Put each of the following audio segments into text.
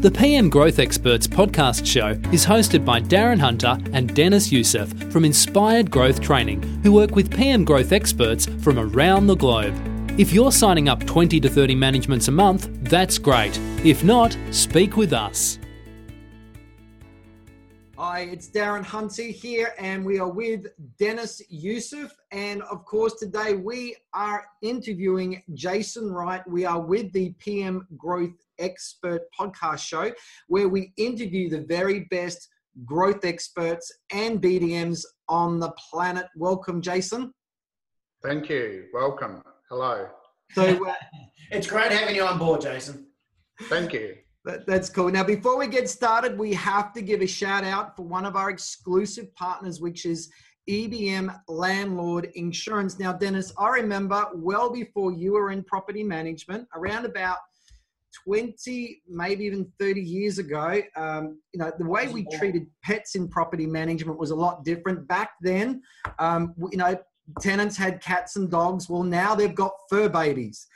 The PM Growth Experts podcast show is hosted by Darren Hunter and Dennis Youssef from Inspired Growth Training, who work with PM Growth experts from around the globe. If you're signing up 20 to 30 managements a month, that's great. If not, speak with us. Hi, it's Darren Hunter here, and we are with Dennis Youssef. And of course, today we are interviewing Jason Wright. We are with the PM Growth Expert podcast show, where we interview the very best growth experts and BDMs on the planet. Welcome, Jason. Thank you. Welcome. Hello. So uh, it's great having you on board, Jason. Thank you. That, that's cool. Now, before we get started, we have to give a shout out for one of our exclusive partners, which is EBM Landlord Insurance. Now, Dennis, I remember well before you were in property management, around about 20, maybe even 30 years ago, um, you know, the way we treated pets in property management was a lot different. Back then, um, you know, tenants had cats and dogs. Well, now they've got fur babies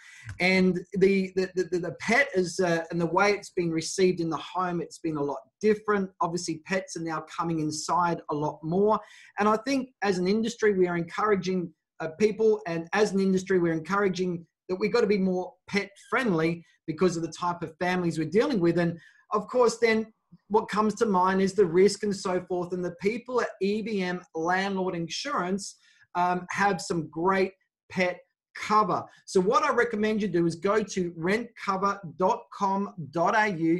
and the the, the, the pet is uh, and the way it's been received in the home it's been a lot different obviously pets are now coming inside a lot more and i think as an industry we are encouraging uh, people and as an industry we're encouraging that we've got to be more pet friendly because of the type of families we're dealing with and of course then what comes to mind is the risk and so forth and the people at ebm landlord insurance um, have some great pet cover. So, what I recommend you do is go to rentcover.com.au,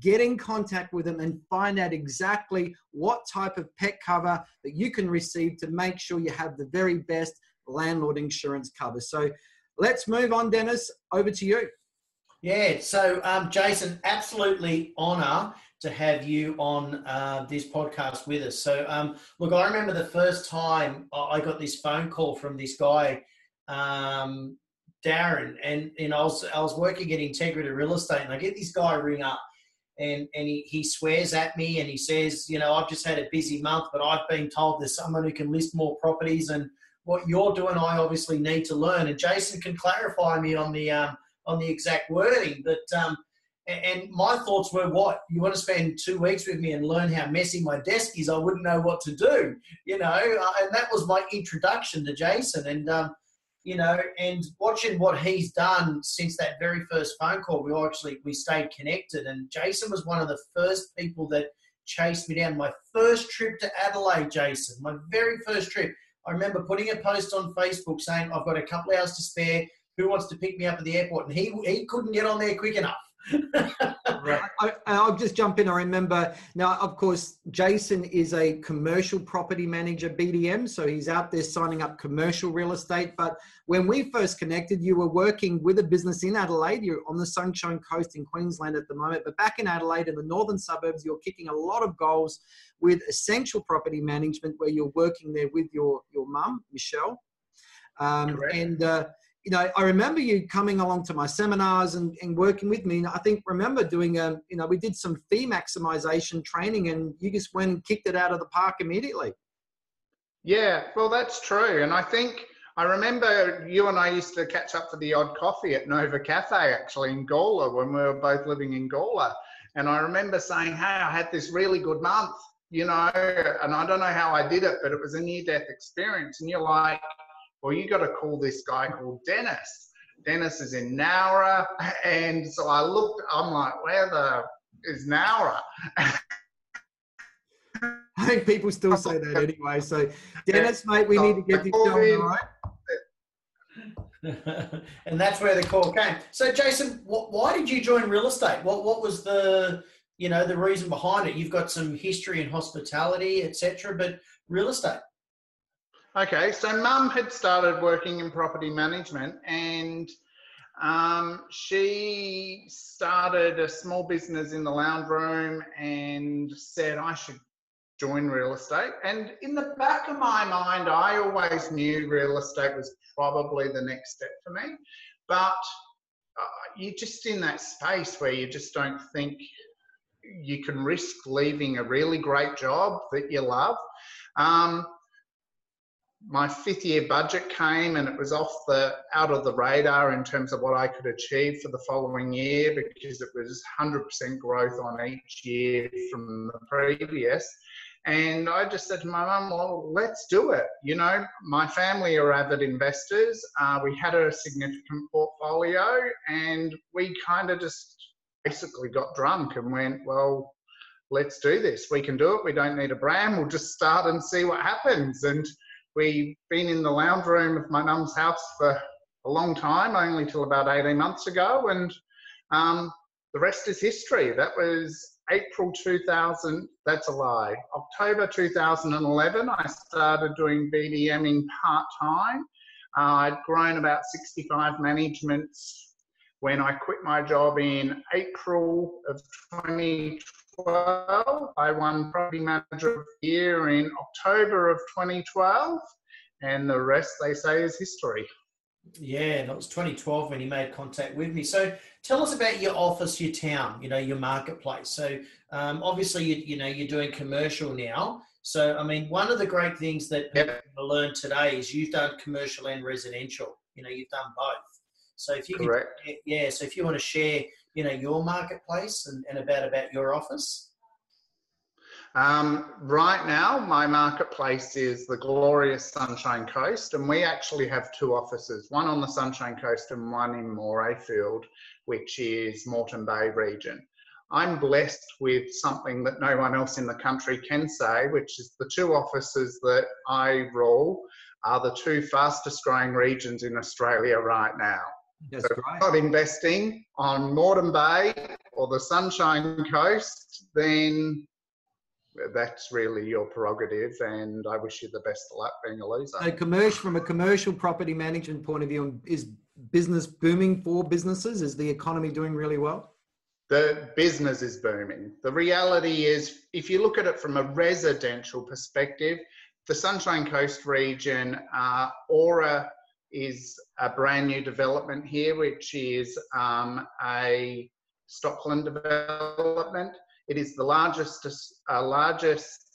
get in contact with them, and find out exactly what type of pet cover that you can receive to make sure you have the very best landlord insurance cover. So, let's move on, Dennis. Over to you. Yeah, so um, Jason, absolutely honour to have you on uh, this podcast with us. So, um, look, I remember the first time I got this phone call from this guy um, Darren, and and I was I was working at Integrity Real Estate, and I get this guy ring up, and and he, he swears at me, and he says, you know, I've just had a busy month, but I've been told there's someone who can list more properties, and what you're doing, I obviously need to learn, and Jason can clarify me on the um, on the exact wording, but. Um, and my thoughts were, what you want to spend two weeks with me and learn how messy my desk is? I wouldn't know what to do, you know. Uh, and that was my introduction to Jason. And um, you know, and watching what he's done since that very first phone call, we actually we stayed connected. And Jason was one of the first people that chased me down. My first trip to Adelaide, Jason, my very first trip. I remember putting a post on Facebook saying, "I've got a couple hours to spare. Who wants to pick me up at the airport?" And he he couldn't get on there quick enough right. I, will just jump in. I remember now, of course, Jason is a commercial property manager, BDM, so he's out there signing up commercial real estate. But when we first connected, you were working with a business in Adelaide. You're on the Sunshine Coast in Queensland at the moment, but back in Adelaide in the northern suburbs, you're kicking a lot of goals with essential property management, where you're working there with your your mum, Michelle, um, and. Uh, you know, I remember you coming along to my seminars and, and working with me. And I think remember doing um, you know, we did some fee maximization training and you just went and kicked it out of the park immediately. Yeah, well, that's true. And I think I remember you and I used to catch up for the odd coffee at Nova Cafe actually in Gawler when we were both living in Gawler. And I remember saying, Hey, I had this really good month, you know, and I don't know how I did it, but it was a near death experience. And you're like, well, you got to call this guy called Dennis. Dennis is in Nowra. And so I looked, I'm like, where the is Nowra? I think people still say that anyway. So, Dennis, mate, we need to get this going, right? and that's where the call came. So, Jason, why did you join real estate? What what was the you know the reason behind it? You've got some history in hospitality, etc., but real estate. Okay, so mum had started working in property management and um, she started a small business in the lounge room and said I should join real estate. And in the back of my mind, I always knew real estate was probably the next step for me. But uh, you're just in that space where you just don't think you can risk leaving a really great job that you love. Um, my fifth year budget came and it was off the out of the radar in terms of what I could achieve for the following year because it was 100% growth on each year from the previous. And I just said to my mum, well, let's do it. You know, my family are avid investors. Uh, we had a significant portfolio and we kind of just basically got drunk and went, well, let's do this. We can do it. We don't need a brand. We'll just start and see what happens. And we've been in the lounge room of my mum's house for a long time, only till about 18 months ago. And um, the rest is history. That was April 2000, that's a lie. October 2011, I started doing BDMing part time. Uh, I'd grown about 65 managements when I quit my job in April of 2012. I won Property Manager of the Year in October of 2012, and the rest, they say, is history. Yeah, that was 2012 when he made contact with me. So tell us about your office, your town, you know, your marketplace. So um, obviously, you, you know, you're doing commercial now. So, I mean, one of the great things that people yep. learned today is you've done commercial and residential. You know, you've done both. So if you Correct. Can, yeah, so if you want to share, you know, your marketplace and, and about about your office. Um, right now, my marketplace is the glorious Sunshine Coast, and we actually have two offices one on the Sunshine Coast and one in Morayfield, which is Moreton Bay region. I'm blessed with something that no one else in the country can say, which is the two offices that I rule are the two fastest growing regions in Australia right now. That's great. not investing on Moreton Bay or the Sunshine Coast, then that's really your prerogative, and I wish you the best of luck being a loser. So, commercial from a commercial property management point of view, is business booming for businesses? Is the economy doing really well? The business is booming. The reality is, if you look at it from a residential perspective, the Sunshine Coast region, uh, Aura is a brand new development here, which is um, a Stockland development. It is the largest, uh, largest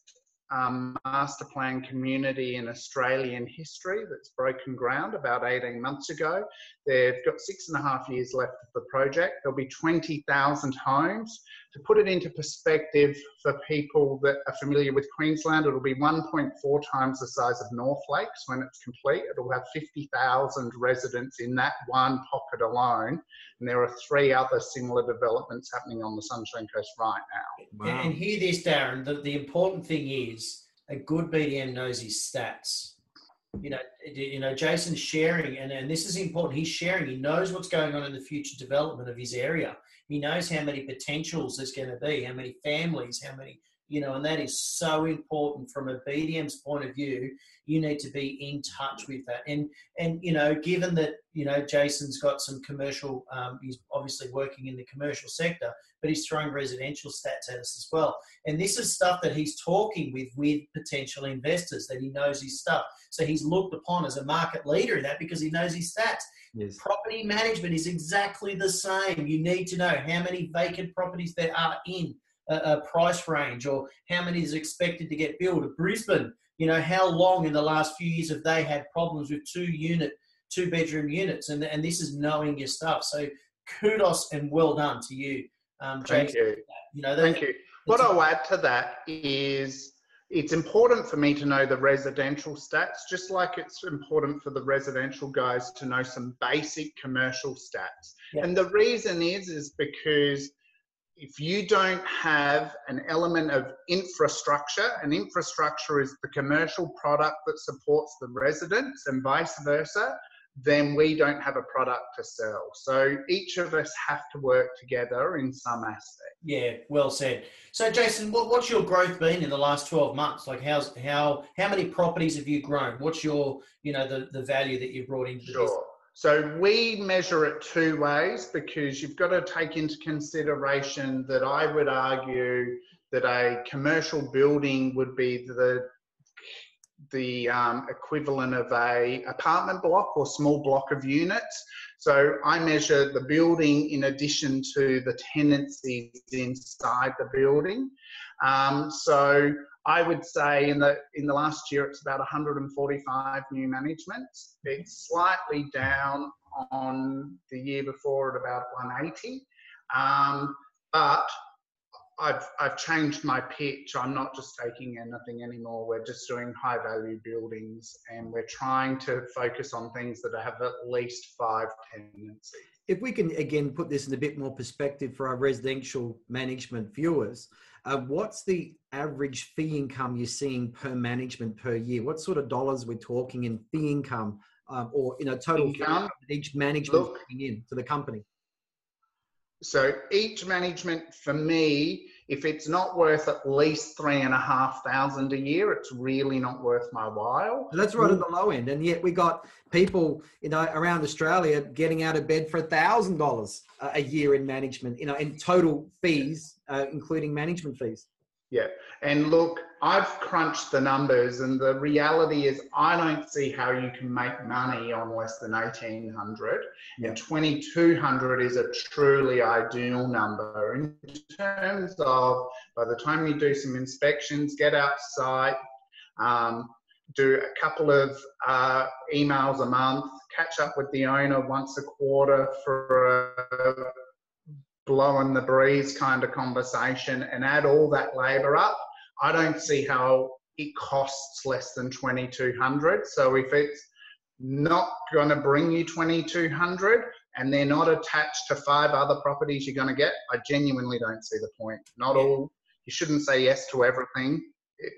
um, master plan community in Australian history that's broken ground about 18 months ago. They've got six and a half years left of the project. There'll be 20,000 homes. To put it into perspective for people that are familiar with Queensland, it'll be 1.4 times the size of North Lakes when it's complete. It'll have 50,000 residents in that one pocket alone. And there are three other similar developments happening on the Sunshine Coast right now. Wow. And, hear this, Darren, the, the important thing is a good BDM knows his stats you know, you know, Jason's sharing, and, and this is important. He's sharing. He knows what's going on in the future development of his area. He knows how many potentials there's going to be, how many families, how many, you know, and that is so important from a BDM's point of view. You need to be in touch with that, and and you know, given that you know Jason's got some commercial, um, he's obviously working in the commercial sector, but he's throwing residential stats at us as well. And this is stuff that he's talking with with potential investors that he knows his stuff. So he's looked upon as a market leader in that because he knows his stats. Yes. Property management is exactly the same. You need to know how many vacant properties there are in a, a price range or how many is expected to get built. Brisbane, you know, how long in the last few years have they had problems with two unit, two bedroom units? And, and this is knowing your stuff. So kudos and well done to you. Um, Thank you. You know, Thank you. What I'll add to that is it's important for me to know the residential stats, just like it's important for the residential guys to know some basic commercial stats. Yeah. And the reason is, is because if you don't have an element of infrastructure, and infrastructure is the commercial product that supports the residents and vice versa, then we don't have a product to sell. So each of us have to work together in some aspect. Yeah, well said. So Jason, what, what's your growth been in the last 12 months? Like how's how how many properties have you grown? What's your, you know, the, the value that you've brought into sure. Business? So we measure it two ways because you've got to take into consideration that I would argue that a commercial building would be the the um, equivalent of a apartment block or small block of units. So I measure the building in addition to the tenancies inside the building. Um, so I would say in the in the last year it's about 145 new managements. It's slightly down on the year before at about 180. Um, but I've I've changed my pitch. I'm not just taking anything anymore. We're just doing high value buildings, and we're trying to focus on things that have at least five tenancies. If we can again put this in a bit more perspective for our residential management viewers, uh, what's the average fee income you're seeing per management per year? What sort of dollars we're talking in fee income, um, or you know total income each management Look, in to the company? So each management for me if it's not worth at least three and a half thousand a year, it's really not worth my while. That's right at the low end, and yet we got people, you know, around Australia getting out of bed for a thousand dollars a year in management, you know, in total fees, uh, including management fees. Yeah. And look, I've crunched the numbers, and the reality is, I don't see how you can make money on less than 1800. Yeah. And 2200 is a truly ideal number in terms of by the time you do some inspections, get out site, um, do a couple of uh, emails a month, catch up with the owner once a quarter for a blowing the breeze kind of conversation and add all that labor up, I don't see how it costs less than 2200 So if it's not going to bring you 2200 and they're not attached to five other properties you're going to get, I genuinely don't see the point. Not all, you shouldn't say yes to everything eh,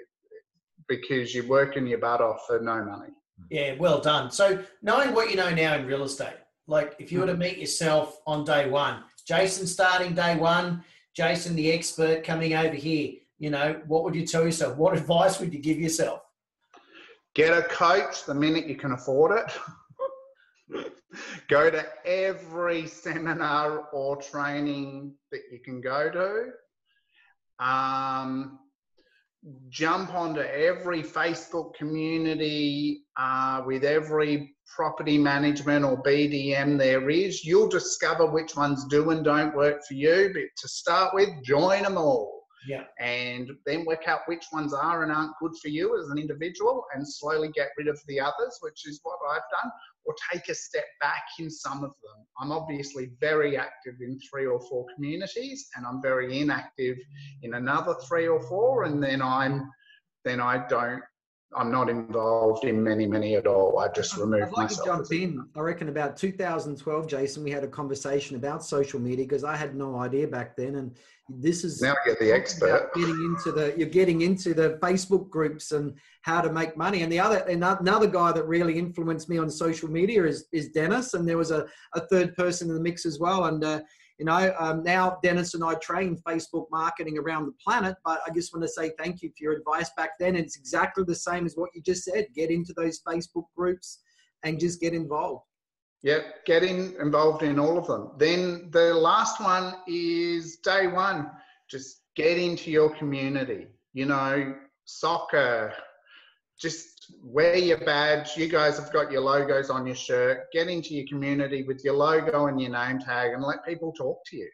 because you're working your butt off for no money. Yeah, well done. So knowing what you know now in real estate, like if you were to mm-hmm. meet yourself on day one, Jason starting day one, Jason the expert coming over here. You know, what would you tell yourself? What advice would you give yourself? Get a coach the minute you can afford it. go to every seminar or training that you can go to. Um, jump onto every Facebook community uh, with every property management or BDM there is. You'll discover which ones do and don't work for you. But to start with, join them all. Yeah. And then work out which ones are and aren't good for you as an individual and slowly get rid of the others, which is what I've done, or take a step back in some of them. I'm obviously very active in three or four communities and I'm very inactive in another three or four, and then I'm then I don't I'm not involved in many, many at all. I just removed I'd like myself. To jump in. I reckon about 2012, Jason, we had a conversation about social media because I had no idea back then, and this is now you're the expert. Getting into the you're getting into the Facebook groups and how to make money. And the other another guy that really influenced me on social media is is Dennis, and there was a, a third person in the mix as well. And uh, you know, um, now Dennis and I train Facebook marketing around the planet, but I just want to say thank you for your advice back then. It's exactly the same as what you just said. Get into those Facebook groups and just get involved. Yep, get in, involved in all of them. Then the last one is day one. Just get into your community. You know, soccer, just wear your badge. You guys have got your logos on your shirt. Get into your community with your logo and your name tag and let people talk to you.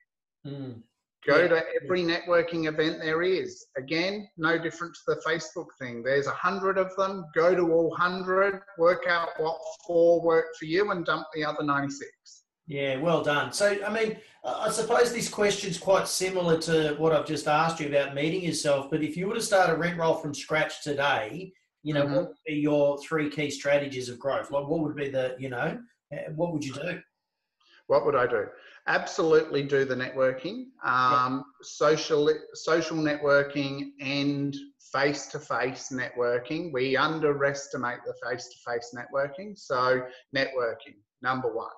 Mm. Go yeah. to every networking event there is. Again, no different to the Facebook thing. There's a hundred of them. Go to all hundred, work out what four work for you, and dump the other 96. Yeah, well done. So, I mean, I suppose this question's quite similar to what I've just asked you about meeting yourself. But if you were to start a rent roll from scratch today, you know, mm-hmm. what would be your three key strategies of growth? Like, what would be the, you know, eh, what would you do? What would I do? Absolutely do the networking, um, social social networking, and face to face networking. We underestimate the face to face networking. So networking, number one.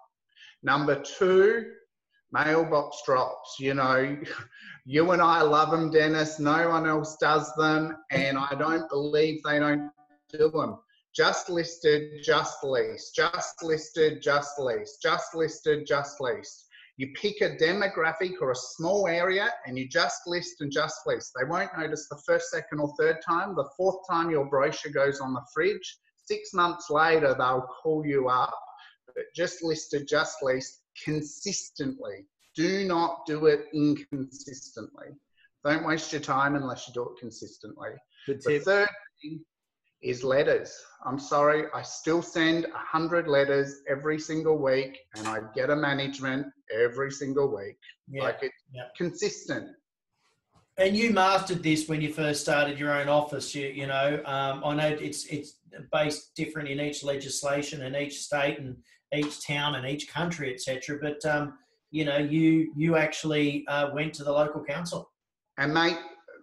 Number two, mailbox drops. You know, you and I love them, Dennis. No one else does them, and I don't believe they don't do them. Just listed, just leased, just listed, just leased, just listed, just leased. You pick a demographic or a small area and you just list and just list. They won't notice the first, second, or third time. The fourth time your brochure goes on the fridge, six months later, they'll call you up. But just listed, just list consistently. Do not do it inconsistently. Don't waste your time unless you do it consistently. Good The tip. third thing is letters. I'm sorry, I still send 100 letters every single week and I get a management every single week. Yeah. Like it's yeah. consistent. And you mastered this when you first started your own office. You, you know, um, I know it's it's based different in each legislation and each state and each town and each country, etc. But um, you know, you you actually uh, went to the local council. And mate,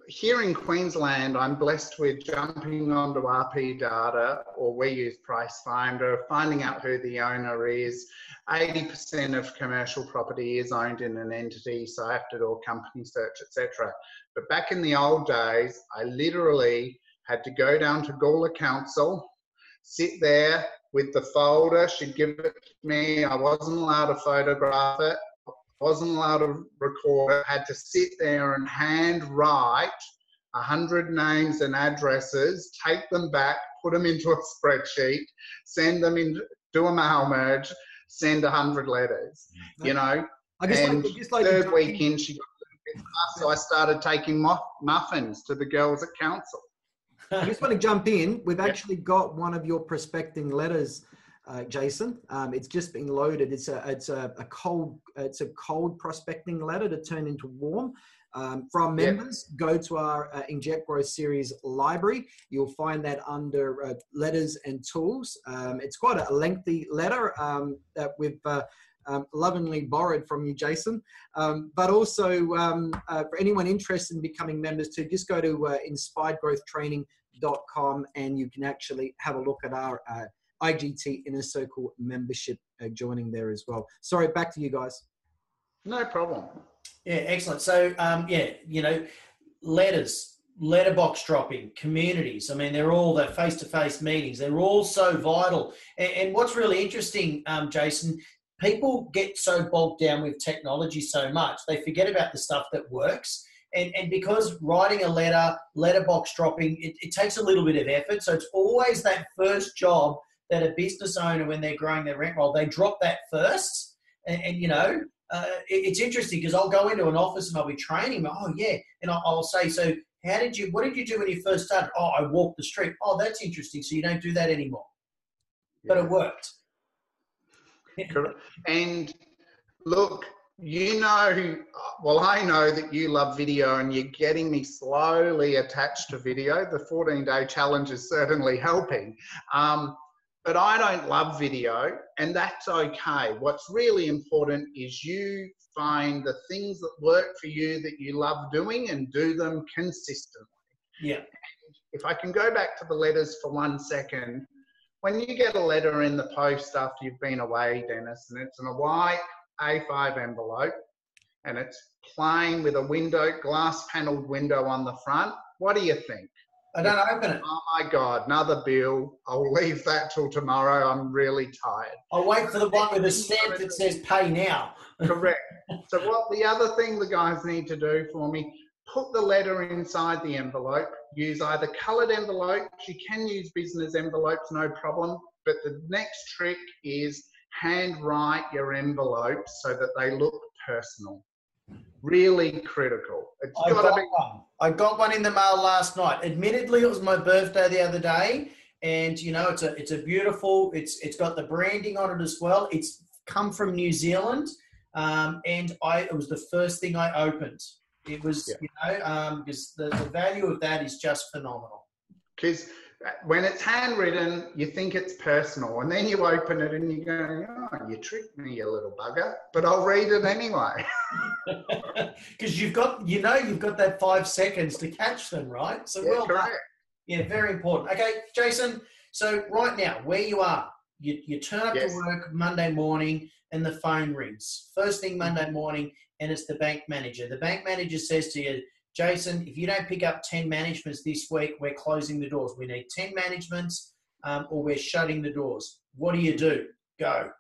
here in Queensland, I'm blessed with jumping onto RP data or we use Price Finder, finding out who the owner is. 80% of commercial property is owned in an entity, so I have to do a company search, etc. But back in the old days, I literally had to go down to Gawler Council, sit there with the folder. She'd give it to me. I wasn't allowed to photograph it wasn't allowed to record had to sit there and hand write a hundred names and addresses, take them back, put them into a spreadsheet, send them in, do a mail merge, send a hundred letters. Mm-hmm. You know, I just and like, just like third in. weekend she got a little bit fast, so I started taking mu- muffins to the girls at council. I just want to jump in. We've actually got one of your prospecting letters, uh, Jason. Um, it's just been loaded. It's a it's a, a cold it's a cold prospecting letter to turn into warm. Um, from members, go to our uh, Inject Growth Series library. You'll find that under uh, letters and tools. Um, it's quite a lengthy letter um, that we've uh, um, lovingly borrowed from you, Jason. Um, but also, um, uh, for anyone interested in becoming members, too, just go to uh, inspiredgrowthtraining.com and you can actually have a look at our uh, IGT Inner Circle membership uh, joining there as well. Sorry, back to you guys. No problem. Yeah, excellent. So, um, yeah, you know, letters, letterbox dropping, communities. I mean, they're all the face-to-face meetings. They're all so vital. And, and what's really interesting, um, Jason, people get so bogged down with technology so much they forget about the stuff that works. And, and because writing a letter, letterbox dropping, it, it takes a little bit of effort. So it's always that first job that a business owner, when they're growing their rent roll, they drop that first. And, and you know, uh, it- it's interesting because I'll go into an office and I'll be training. Them. Oh yeah, and I'll, I'll say, so how did you? What did you do when you first started? Oh, I walked the street. Oh, that's interesting. So you don't do that anymore, but it worked. Correct. And look, you know, well, I know that you love video and you're getting me slowly attached to video. The 14 day challenge is certainly helping. Um, but I don't love video, and that's okay. What's really important is you find the things that work for you that you love doing and do them consistently Yeah, if I can go back to the letters for one second, when you get a letter in the post after you've been away, Dennis, and it's in a white A5 envelope and it's plain with a window, glass panelled window on the front, what do you think? I don't open it. Oh my God, another bill. I'll leave that till tomorrow. I'm really tired. I'll wait for the one with a stamp that says "Pay now." Correct. so what the other thing the guys need to do for me, put the letter inside the envelope. Use either coloured envelopes. You can use business envelopes, no problem. But the next trick is hand write your envelopes so that they look personal. Really critical. It's I got be. one. I got one in the mail last night. Admittedly, it was my birthday the other day, and you know, it's a it's a beautiful. It's it's got the branding on it as well. It's come from New Zealand, um, and I it was the first thing I opened. It was Yeah. you know um, because the, the value of that is just phenomenal. Because when it's handwritten, you think it's personal, and then you open it and you go, "Oh, you tricked me, you little bugger!" But I'll read it anyway. Because you've got you know you've got that five seconds to catch them, right? So Yeah, well done. correct. Yeah, very important. Okay, Jason. So right now, where you are, you, you turn up Yes. to work Monday morning and the phone rings. First thing Monday morning, and it's the bank manager. The bank manager says to you, Jason, if you don't pick up 10 managements this week, we're closing the doors. We need 10 managements um, or we're shutting the doors. What do you do? Go.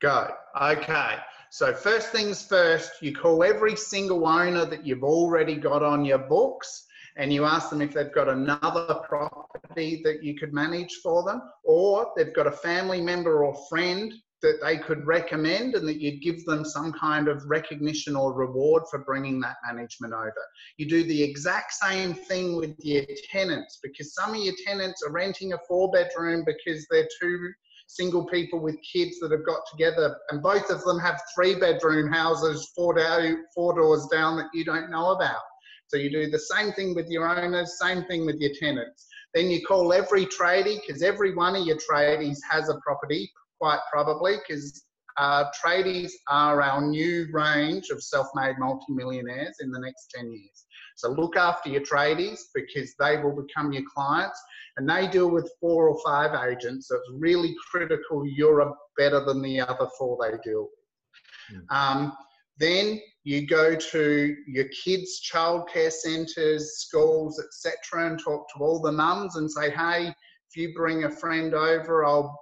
Go. Okay. So, first things first, you call every single owner that you've already got on your books and you ask them if they've got another property that you could manage for them, or they've got a family member or friend that they could recommend and that you'd give them some kind of recognition or reward for bringing that management over. You do the exact same thing with your tenants because some of your tenants are renting a four bedroom because they're two single people with kids that have got together and both of them have three bedroom houses four, down, four doors down that you don't know about. So you do the same thing with your owners, same thing with your tenants. Then you call every tradie because every one of your tradies has a property quite probably, because uh, tradies are our new range of self-made multimillionaires in the next 10 years. So look after your tradies because they will become your clients and they deal with four or five agents. So it's really critical you're better than the other four they deal with. Mm. Um, then you go to your kids' childcare centres, schools, etc., and talk to all the mums and say, hey, if you bring a friend over, I'll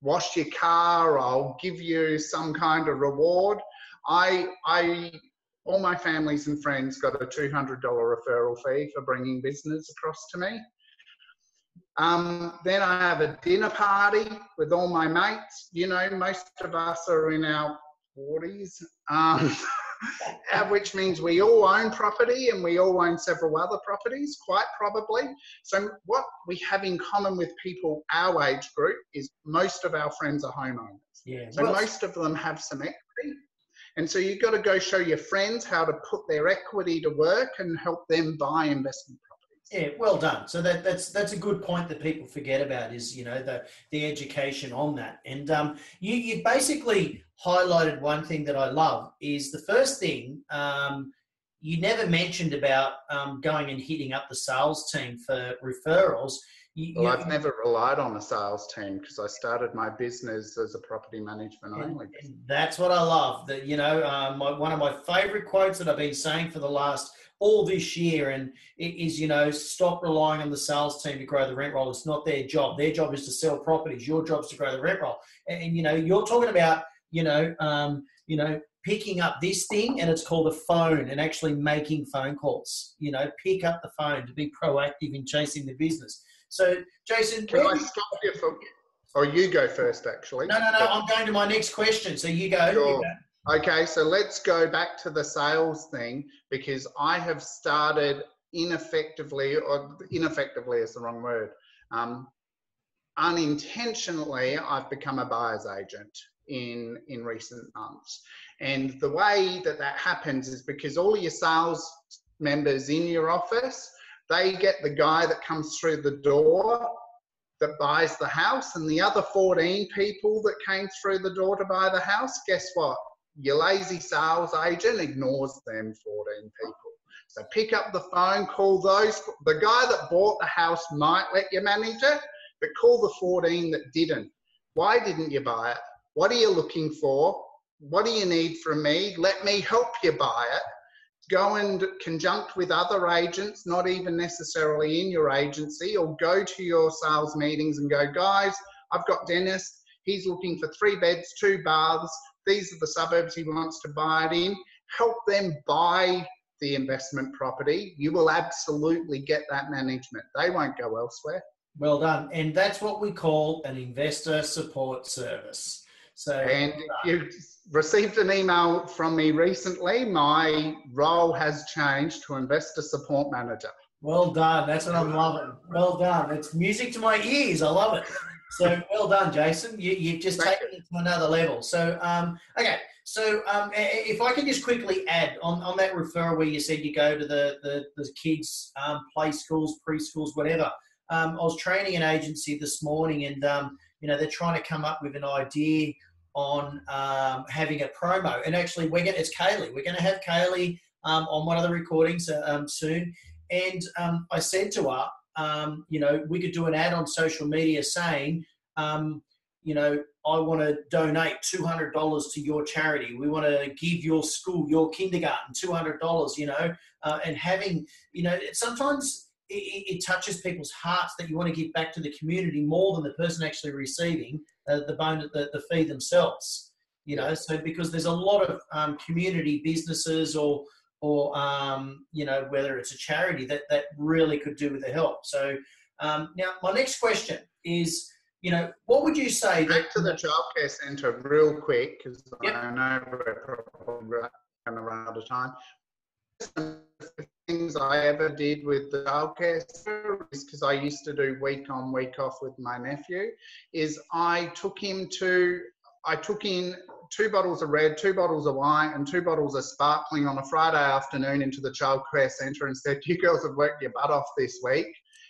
wash your car, I'll give you some kind of reward. I, I, all my families and friends got a $200 referral fee for bringing business across to me. Um, then I have a dinner party with all my mates. You know, most of us are in our 40s. Um, which means we all own property and we all own several other properties, quite probably. So, what we have in common with people our age group is most of our friends are homeowners. Yeah, so, well, most of them have some. And so, you've got to go show your friends how to put their equity to work and help them buy investment properties. yeah, well done. So that, that's that's a good point that people forget about is you know the the education on that. And um, you you basically highlighted one thing that I love is the first thing um, you never mentioned about um, going and hitting up the sales team for referrals. You, well, I've never relied on a sales team because I started my business as a property management only. That's what I love. That you know, um, my, one of my favourite quotes that I've been saying for the last all this year and it is you know stop relying on the sales team to grow the rent roll it's not their job their job is to sell properties your job is to grow the rent roll and, and you know you're talking about you know um, you know picking up this thing and it's called a phone and actually making phone calls you know pick up the phone to be proactive in chasing the business so jason can i stop you for or you go first actually no no no i'm going to my next question so you go, sure. you go. Okay, so let's go back to the sales thing because I have started ineffectively, or ineffectively is the wrong word. Um, unintentionally, I've become a buyer's agent in in recent months, and the way that that happens is because all your sales members in your office they get the guy that comes through the door that buys the house, and the other 14 people that came through the door to buy the house, guess what? your lazy sales agent ignores them 14 people. So pick up the phone, call those. The guy that bought the house might let you manage it, but call the 14 that didn't. Why didn't you buy it? What are you looking for? What do you need from me? Let me help you buy it. Go and conjunct with other agents, not even necessarily in your agency, or go to your sales meetings and go, guys, I've got Dennis. He's looking for three beds, two baths these are the suburbs he wants to buy it in. Help them buy the investment property. You will absolutely get that management. They won't go elsewhere. Well done. And that's what we call an investor support service. So, and uh, you received an email from me recently. My role has changed to investor support manager. Well done. That's what I'm loving. Well done. It's music to my ears. I love it. So well done, Jason. You, have just Thank taken you. it to another level. So, um, okay. So, um, if I can just quickly add on, on that referral where you said you go to the, the, the kids' um, play schools, preschools, whatever. Um, I was training an agency this morning and, um, you know, they're trying to come up with an idea on um, having a promo. And actually, we're going it's Kaylee. We're going to have Kaylee on one of the recordings uh, soon. And I said to her, um, you know, we could do an ad on social media saying, um, you know, I want to donate $200 to your charity. We want to give your school, your kindergarten, $200, you know, uh, and having, you know, sometimes it, it, touches people's hearts that you want to give back to the community more than the person actually receiving uh, the bone, the, the fee themselves. You know, so because there's a lot of um, community businesses or or um, you know whether it's a charity that that really could do with the help. So um, now my next question is, you know, what would you say? Back to the childcare centre real quick because yep. I know we're probably going to run out of time things I ever did with the childcare is because I used to do week on, week off with my nephew, is I took him to, I took in two bottles of red, two bottles of wine, and two bottles of sparkling on a Friday afternoon into the childcare centre and said, You girls have worked your butt off this week.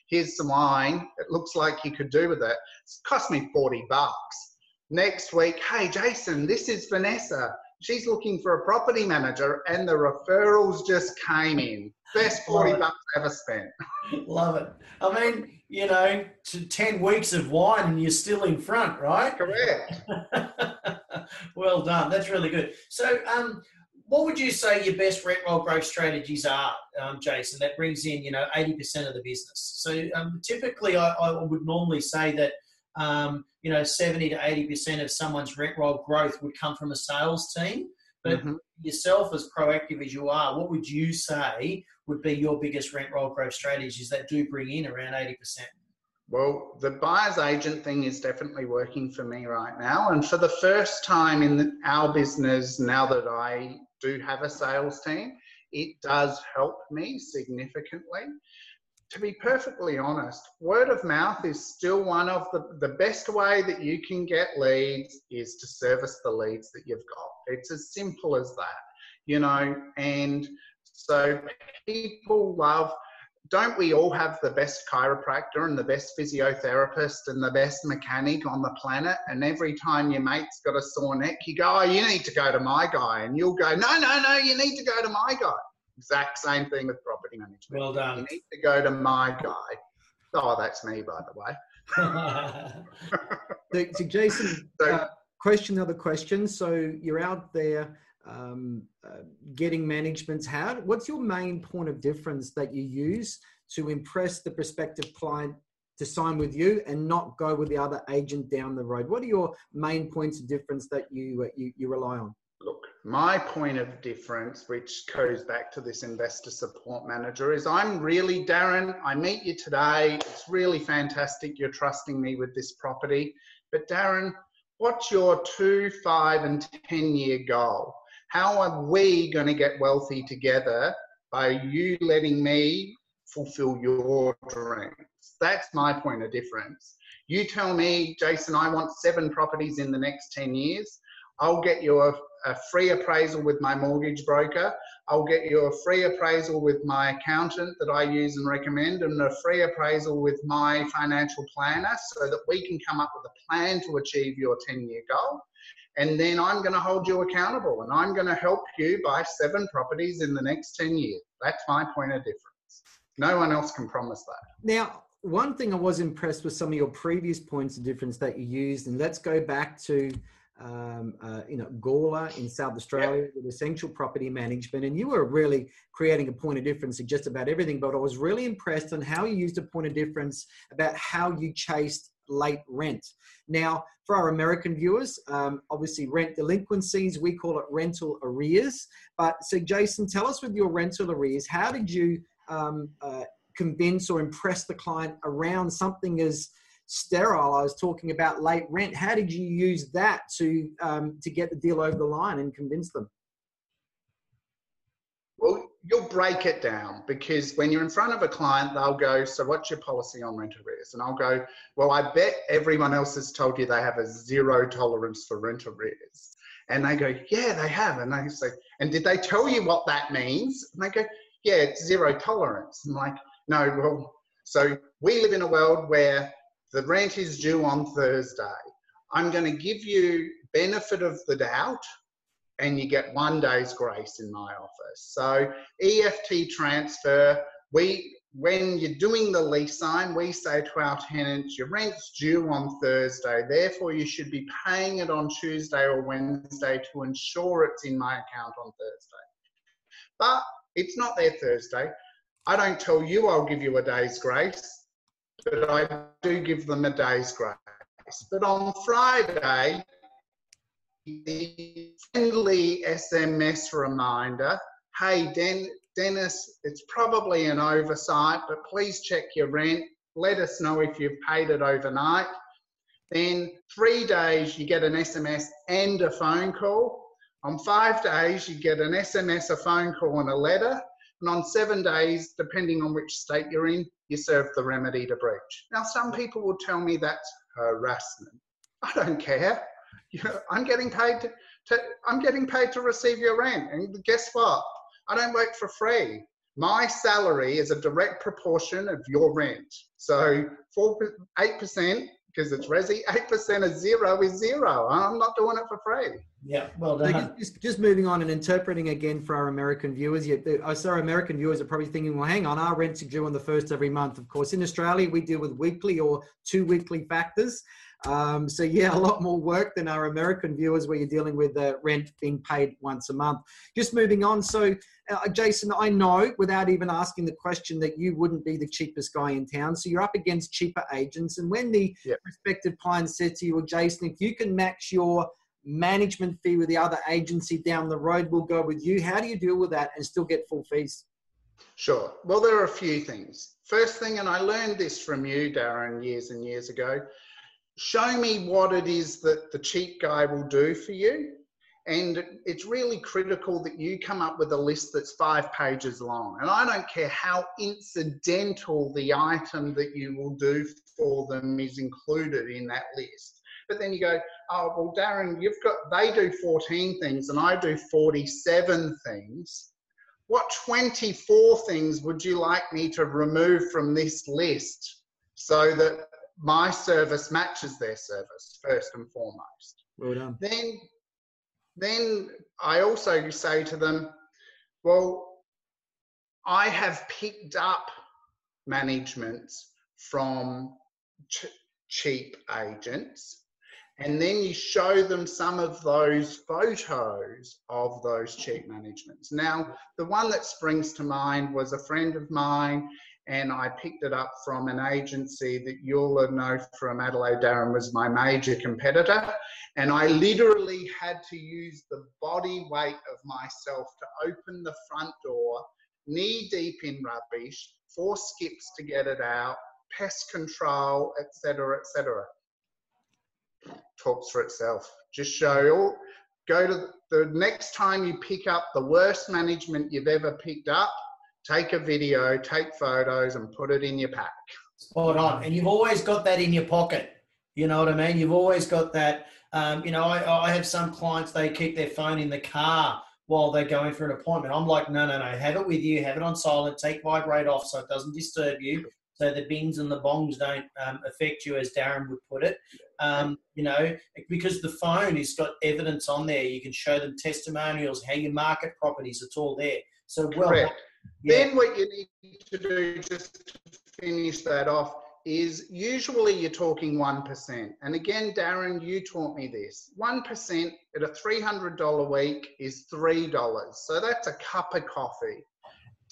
Here's some wine. It looks like you could do with it. It's cost me 40 bucks. Next week, hey, Jason, this is Vanessa she's looking for a property manager, and the referrals just came in. Best 40 bucks ever spent. Love it. I mean, you know, to 10 weeks of wine and you're still in front, right? Correct. well done. That's really good. So, um, what would you say your best rent roll growth strategies are, um, Jason? That brings in, you know, 80% of the business. So, um, typically, I, I, would normally say that um, you know, 70 to 80% of someone's rent roll growth would come from a sales team. But mm-hmm. yourself, as proactive as you are, what would you say would be your biggest rent roll growth strategies that do bring in around 80%? Well, the buyer's agent thing is definitely working for me right now. And for the first time in the, our business, now that I do have a sales team, it does help me significantly to be perfectly honest, word of mouth is still one of the, the best way that you can get leads is to service the leads that you've got. It's as simple as that, you know, and so people love, don't we all have the best chiropractor and the best physiotherapist and the best mechanic on the planet? And every time your mate's got a sore neck, you go, oh, you need to go to my guy. And you'll go, no, no, no, you need to go to my guy Exact same thing with property management. Well done. You need to go to my guy. Oh, that's me, by the way. so, so, Jason, so, uh, question other questions. So you're out there um, uh, getting managements. How? What's your main point of difference that you use to impress the prospective client to sign with you and not go with the other agent down the road? What are your main points of difference that you uh, you, you rely on? My point of difference, which goes back to this investor support manager, is I'm really, Darren, I meet you today. It's really fantastic you're trusting me with this property. But, Darren, what's your two, five, and 10 year goal? How are we going to get wealthy together by you letting me fulfill your dreams? That's my point of difference. You tell me, Jason, I want seven properties in the next 10 years. I'll get you a a free appraisal with my mortgage broker. I'll get you a free appraisal with my accountant that I use and recommend, and a free appraisal with my financial planner so that we can come up with a plan to achieve your 10 year goal. And then I'm going to hold you accountable and I'm going to help you buy seven properties in the next 10 years. That's my point of difference. No one else can promise that. Now, one thing I was impressed with some of your previous points of difference that you used, and let's go back to um, uh, you know, Gawler in South Australia with essential property management, and you were really creating a point of difference in just about everything. But I was really impressed on how you used a point of difference about how you chased late rent. Now, for our American viewers, um, obviously rent delinquencies, we call it rental arrears. But so, Jason, tell us with your rental arrears, how did you um, uh, convince or impress the client around something as sterile. I was talking about late rent. How did you use that to um, to get the deal over the line and convince them? Well, you'll break it down because when you're in front of a client, they'll go, "So, what's your policy on rent arrears?" And I'll go, "Well, I bet everyone else has told you they have a zero tolerance for rent arrears." And they go, "Yeah, they have." And they say, "And did they tell you what that means?" And they go, "Yeah, it's zero tolerance." I'm like, "No, well." So we live in a world where the rent is due on Thursday. I'm going to give you benefit of the doubt and you get one day's grace in my office. So EFT transfer, we when you're doing the lease sign, we say to our tenants, your rent's due on Thursday, therefore you should be paying it on Tuesday or Wednesday to ensure it's in my account on Thursday. But it's not there Thursday. I don't tell you I'll give you a day's grace but I do give them a day's grace. But on Friday, the friendly SMS reminder hey, Den- Dennis, it's probably an oversight, but please check your rent. Let us know if you've paid it overnight. Then three days, you get an SMS and a phone call. On five days, you get an SMS, a phone call, and a letter. And on seven days, depending on which state you're in, you serve the remedy to breach. Now, some people will tell me that's harassment. I don't care. You know, I'm getting paid to, to, I'm getting paid to receive your rent. And guess what? I don't work for free. My salary is a direct proportion of your rent. So four, eight percent because it's resi. Eight percent of zero is zero. I'm not doing it for free. Yeah, well done. just, just, moving on and interpreting again for our American viewers. Yeah, I oh, saw American viewers are probably thinking, well, hang on, our rent's are due on the first every month. Of course, in Australia, we deal with weekly or two weekly factors. Um, so yeah, a lot more work than our American viewers where you're dealing with uh, rent being paid once a month. Just moving on. So uh, Jason, I know without even asking the question that you wouldn't be the cheapest guy in town. So you're up against cheaper agents. And when the yep. respective client said to you, well, Jason, if you can match your management fee with the other agency down the road, we'll go with you. How do you deal with that and still get full fees? Sure. Well, there are a few things. First thing, and I learned this from you, Darren, years and years ago show me what it is that the cheap guy will do for you. And it's really critical that you come up with a list that's five pages long. And I don't care how incidental the item that you will do for them is included in that list. But then you go, oh, well, Darren, you've got, they do 14 things and I do 47 things. What 24 things would you like me to remove from this list so that my service matches their service first and foremost. Well done. Then, then I also say to them, well, I have picked up managements from ch- cheap agents. And then you show them some of those photos of those cheap managements. Now, the one that springs to mind was a friend of mine and I picked it up from an agency that you'll know from Adelaide Darren was my major competitor. And I literally had to use the body weight of myself to open the front door, knee deep in rubbish, four skips to get it out, pest control, etc., etc. Talks for itself. Just show you go to the next time you pick up the worst management you've ever picked up take a video, take photos, and put it in your pack. Spot on. And you've always got that in your pocket. You know what I mean? You've always got that. Um, you know, I, I have some clients, they keep their phone in the car while they're going for an appointment. I'm like, no, no, no, have it with you, have it on silent, take vibrate off so it doesn't disturb you, so the bings and the bongs don't um, affect you, as Darren would put it. Um, you know, because the phone has got evidence on there, you can show them testimonials, how you market properties, it's all there. So, well, Correct. Yeah. Then what you need to do, just to finish that off, is usually you're talking 1%. And again, Darren, you taught me this. 1% at a $300 week is $3. So that's a cup of coffee.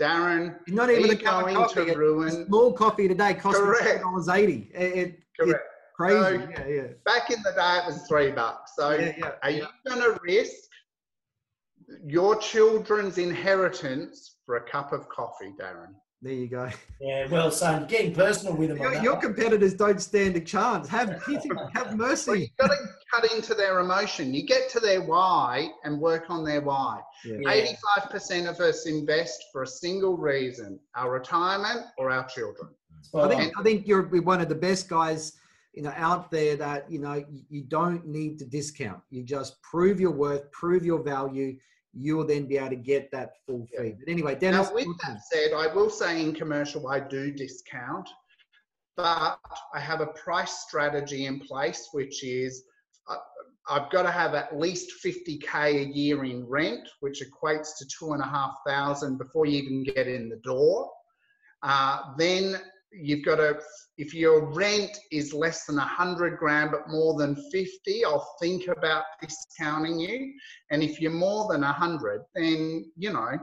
Darren, not even a cup of coffee. To ruin... small coffee today costs $3.80. It, Correct. crazy. So yeah, yeah. Back in the day, it was three bucks. So yeah, yeah, are you going to risk your children's inheritance for a cup of coffee, Darren. There you go. Yeah, well, son, getting personal with them. Your, your competitors don't stand a chance. Have have mercy. Well, you've got to cut into their emotion. You get to their why and work on their why. Eighty-five percent of us invest for a single reason: our retirement or our children. I think I think you're one of the best guys you know out there that you know you don't need to discount you just prove your worth prove your value you will then be able to get that full fee. Yeah. But anyway, Dennis. Now, with that said, I will say in commercial, I do discount, but I have a price strategy in place, which is uh, I've got to have at least 50k a year in rent, which equates to two and a half thousand before you even get in the door. Uh, then you've got to if your rent is less than 100 grand but more than 50 i'll think about discounting you and if you're more than 100 then you know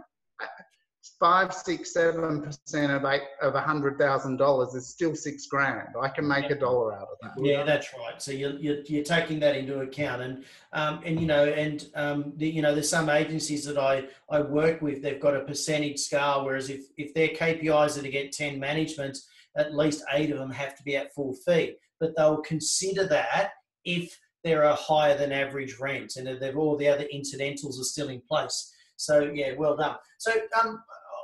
five, six, seven percent of eight of a hundred thousand dollars is still six grand. I can make a dollar out of that. Yeah, that's right. So you're, you're, you're taking that into account, and um, and you know, and um, the, you know, there's some agencies that I I work with. They've got a percentage scale, whereas if if their KPIs are to get ten managements, at least eight of them have to be at full fee. But they'll consider that if there are higher than average rents and they've all the other incidentals are still in place. So yeah, well done. So um,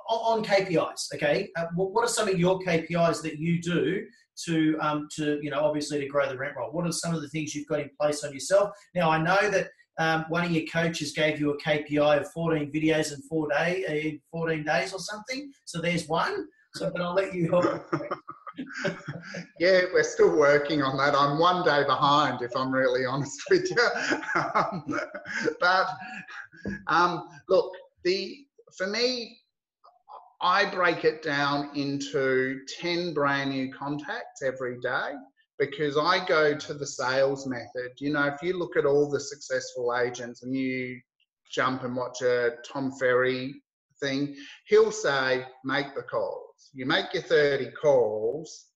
on KPIs, okay, uh, what are some of your KPIs that you do to um, to you know obviously to grow the rent roll? What are some of the things you've got in place on yourself? Now I know that um, one of your coaches gave you a KPI of 14 videos in four day in 14 days or something. So there's one. So but I'll let you. yeah, we're still working on that. I'm one day behind, if I'm really honest with you. um, but um, look, the for me, I break it down into 10 brand new contacts every day because I go to the sales method. You know, if you look at all the successful agents and you jump and watch a Tom Ferry thing, he'll say, make the calls. You make your 30 calls,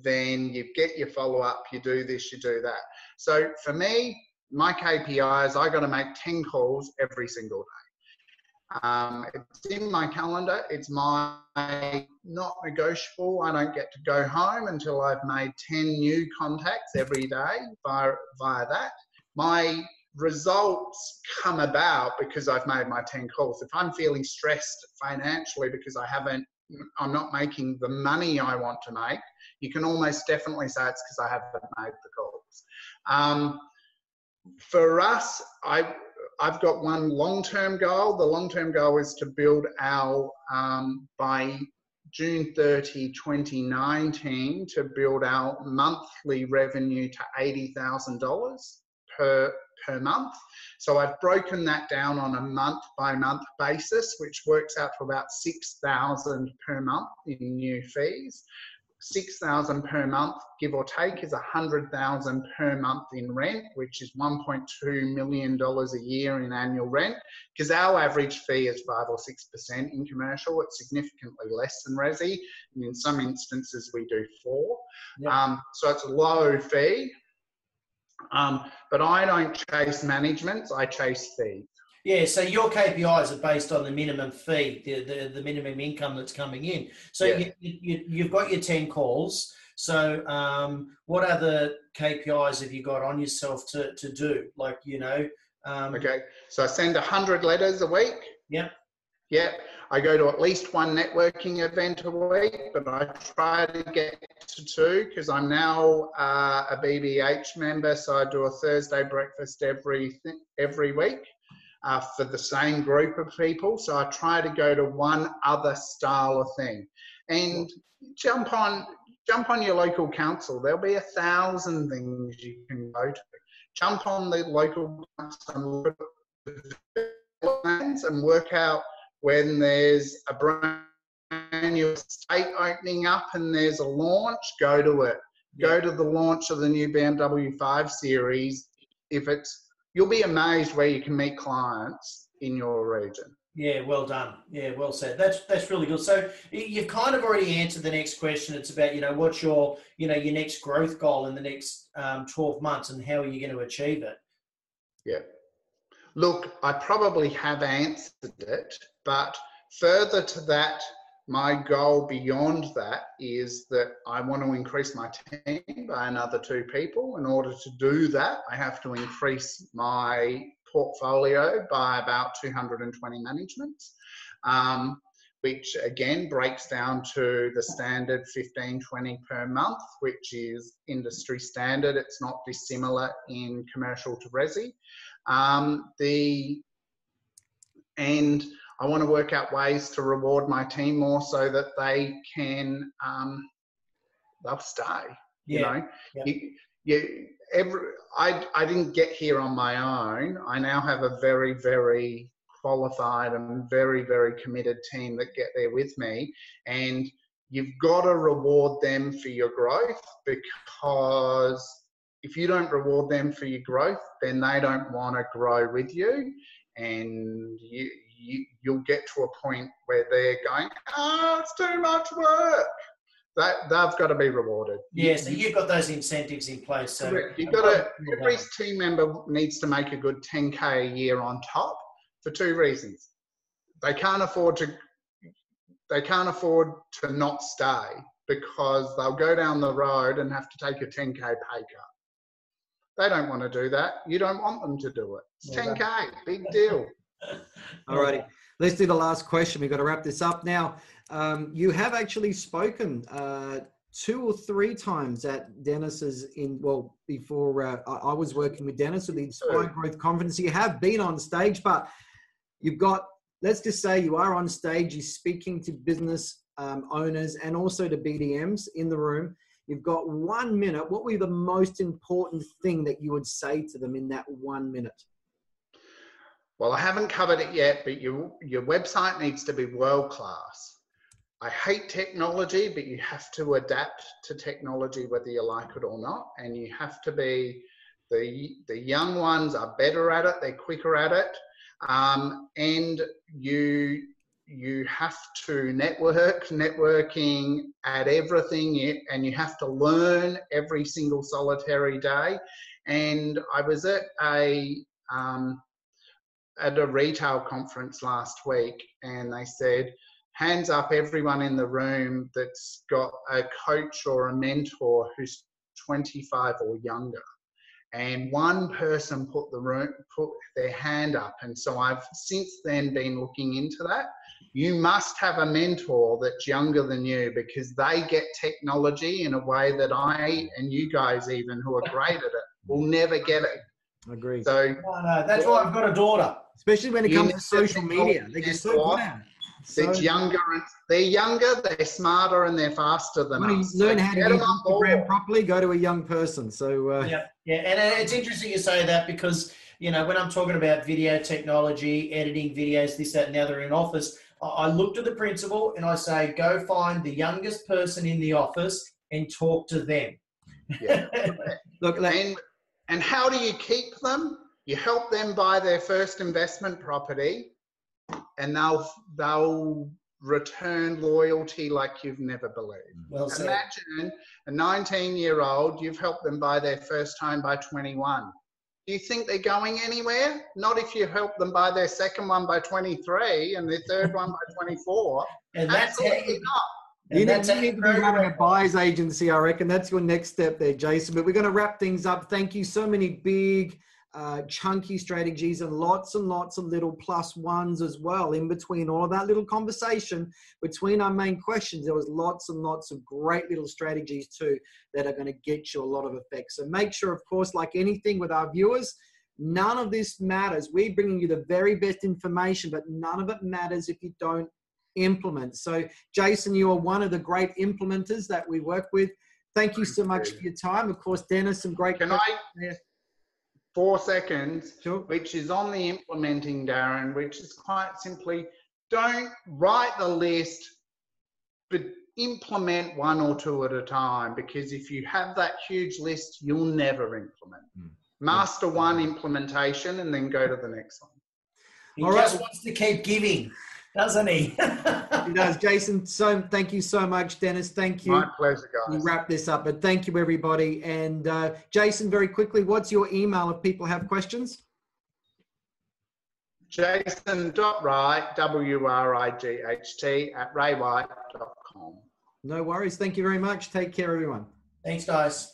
then you get your follow up, you do this, you do that. So for me, my KPI is I got to make 10 calls every single day. Um, it's in my calendar. It's my not negotiable. I don't get to go home until I've made 10 new contacts every day via, via that. My results come about because I've made my 10 calls. If I'm feeling stressed financially because I haven't, I'm not making the money I want to make, you can almost definitely say it's because I haven't made the calls. Um, for us, I I've got one long-term goal. The long-term goal is to build our um, by June 30, 2019, to build our monthly revenue to $80,000 per per month. So I've broken that down on a month by month basis, which works out to about 6,000 per month in new fees. 6,000 per month, give or take, is 100,000 per month in rent, which is 1.2 million dollars a year in annual rent. Because our average fee is five or six percent in commercial, it's significantly less than resi, and in some instances we do four. Um, so it's a low fee. Um, but I don't chase management; I chase fees. Yeah, so your KPIs are based on the minimum fee, the, the, the minimum income that's coming in. So yeah. you, you, have got your 10 calls. So um, what other KPIs have you got on yourself to, to do? Like, you know. Um, okay, so I send 100 letters a week. Yep. Yep. I go to at least one networking event a week, but I try to get to two because I'm now uh, a BBH member. So I do a Thursday breakfast every every week uh, for the same group of people. So I try to go to one other style of thing, and jump on jump on your local council. There'll be a thousand things you can go to. Jump on the local council and work out when there's a brand new estate opening up and there's a launch. Go to it. Go to the launch of the new BMW 5 Series. If it's you'll be amazed where you can meet clients in your region. Yeah, well done. Yeah, well said. That's that's really good. So you've kind of already answered the next question. It's about you know what's your you know your next growth goal in the next um, twelve months and how are you going to achieve it? Yeah. Look, I probably have answered it, but further to that my goal beyond that is that I want to increase my team by another two people. In order to do that, I have to increase my portfolio by about 220 managements, um, which again breaks down to the standard 15, 20 per month, which is industry standard. It's not dissimilar in commercial to resi. Um, the and I want to work out ways to reward my team more so that they can um, they'll stay. Yeah. You know, yeah. you, you, every I I didn't get here on my own. I now have a very very qualified and very very committed team that get there with me, and you've got to reward them for your growth because if you don't reward them for your growth, then they don't want to grow with you, and you you, you'll get to a point where they're going, oh, it's too much work. That they've got to be rewarded. Yeah, so you've got those incentives in place. So you've got to. Every team member needs to make a good 10k a year on top for two reasons. They can't afford to. They can't afford to not stay because they'll go down the road and have to take a 10k pay cut. They don't want to do that. You don't want them to do it. It's 10k, big deal. All righty. Let's do the last question. We've got to wrap this up now. Um, you have actually spoken uh, two or three times at Dennis's in well before uh, I was working with Dennis with the Inspired Growth Conference. You have been on stage, but you've got let's just say you are on stage. You're speaking to business um, owners and also to BDMs in the room. You've got one minute. What would be the most important thing that you would say to them in that one minute? Well, I haven't covered it yet, but your, your website needs to be world class. I hate technology, but you have to adapt to technology whether you like it or not. And you have to be, the, the young ones are better at it, they're quicker at it. Um, and you you have to network, networking at everything, and you have to learn every single solitary day. And I was at a um, at a retail conference last week, and they said, "Hands up, everyone in the room that's got a coach or a mentor who's 25 or younger." And one person put the room, put their hand up. And so i've since then been looking into that. You must have a mentor that's younger than you because they get technology in a way that i and you guys even who are great at it will never get it. Agree so no, no, that's why i've got a daughter. Especially when it comes to social media. They're just so good at it so, it's younger and they're younger, they're smarter, and they're faster than when us. you learn so how to use Instagram properly, go to a young person. So uh, yeah, yeah, and uh, it's interesting you say that because you know when I'm talking about video technology, editing videos, this, that, and the other in office, I look to the principal and I say, go find the youngest person in the office and talk to them. Yeah. look, and and how do you keep them? You help them buy their first investment property and they'll they'll return loyalty like you've never believed. Mm. Well Imagine a 19 year old, you've helped them buy their first home by 21. Do you think they're going anywhere? Not if you help them buy their second one by 23 and their third one by 24. And that's Absolutely not. You need, you need to be running a buyer's agency, I reckon. That's your next step there, Jason. But we're going to wrap things up. Thank you. So many big uh, chunky strategies and lots and lots of little plus ones as well in between all of that little conversation between our main questions. There was lots and lots of great little strategies too that are going to get you a lot of effect. So make sure of course like anything with our viewers none of this matters. We're bringing you the very best information but none of it matters if you don't implement. So jason you are one of the great implementers that we work with. Thank you so much for your time. Of course dennis some great can i four seconds, sure. which is on the implementing, Darren, which is quite simply don't write the list, but implement one or two at a time because if you have that huge list, you'll never implement. Mm. Master one implementation and then go to the next one. He All just right. wants to keep giving doesn't he? he does. Jason, so thank you so much. Dennis, thank you. My pleasure, guys. We wrap this up, but thank you, everybody. And uh, Jason, very quickly, what's your email if people have questions? Jason.wright, W-R-I-G-H-T, at raywhite.com. No worries. Thank you very much. Take care, everyone. Thanks, guys.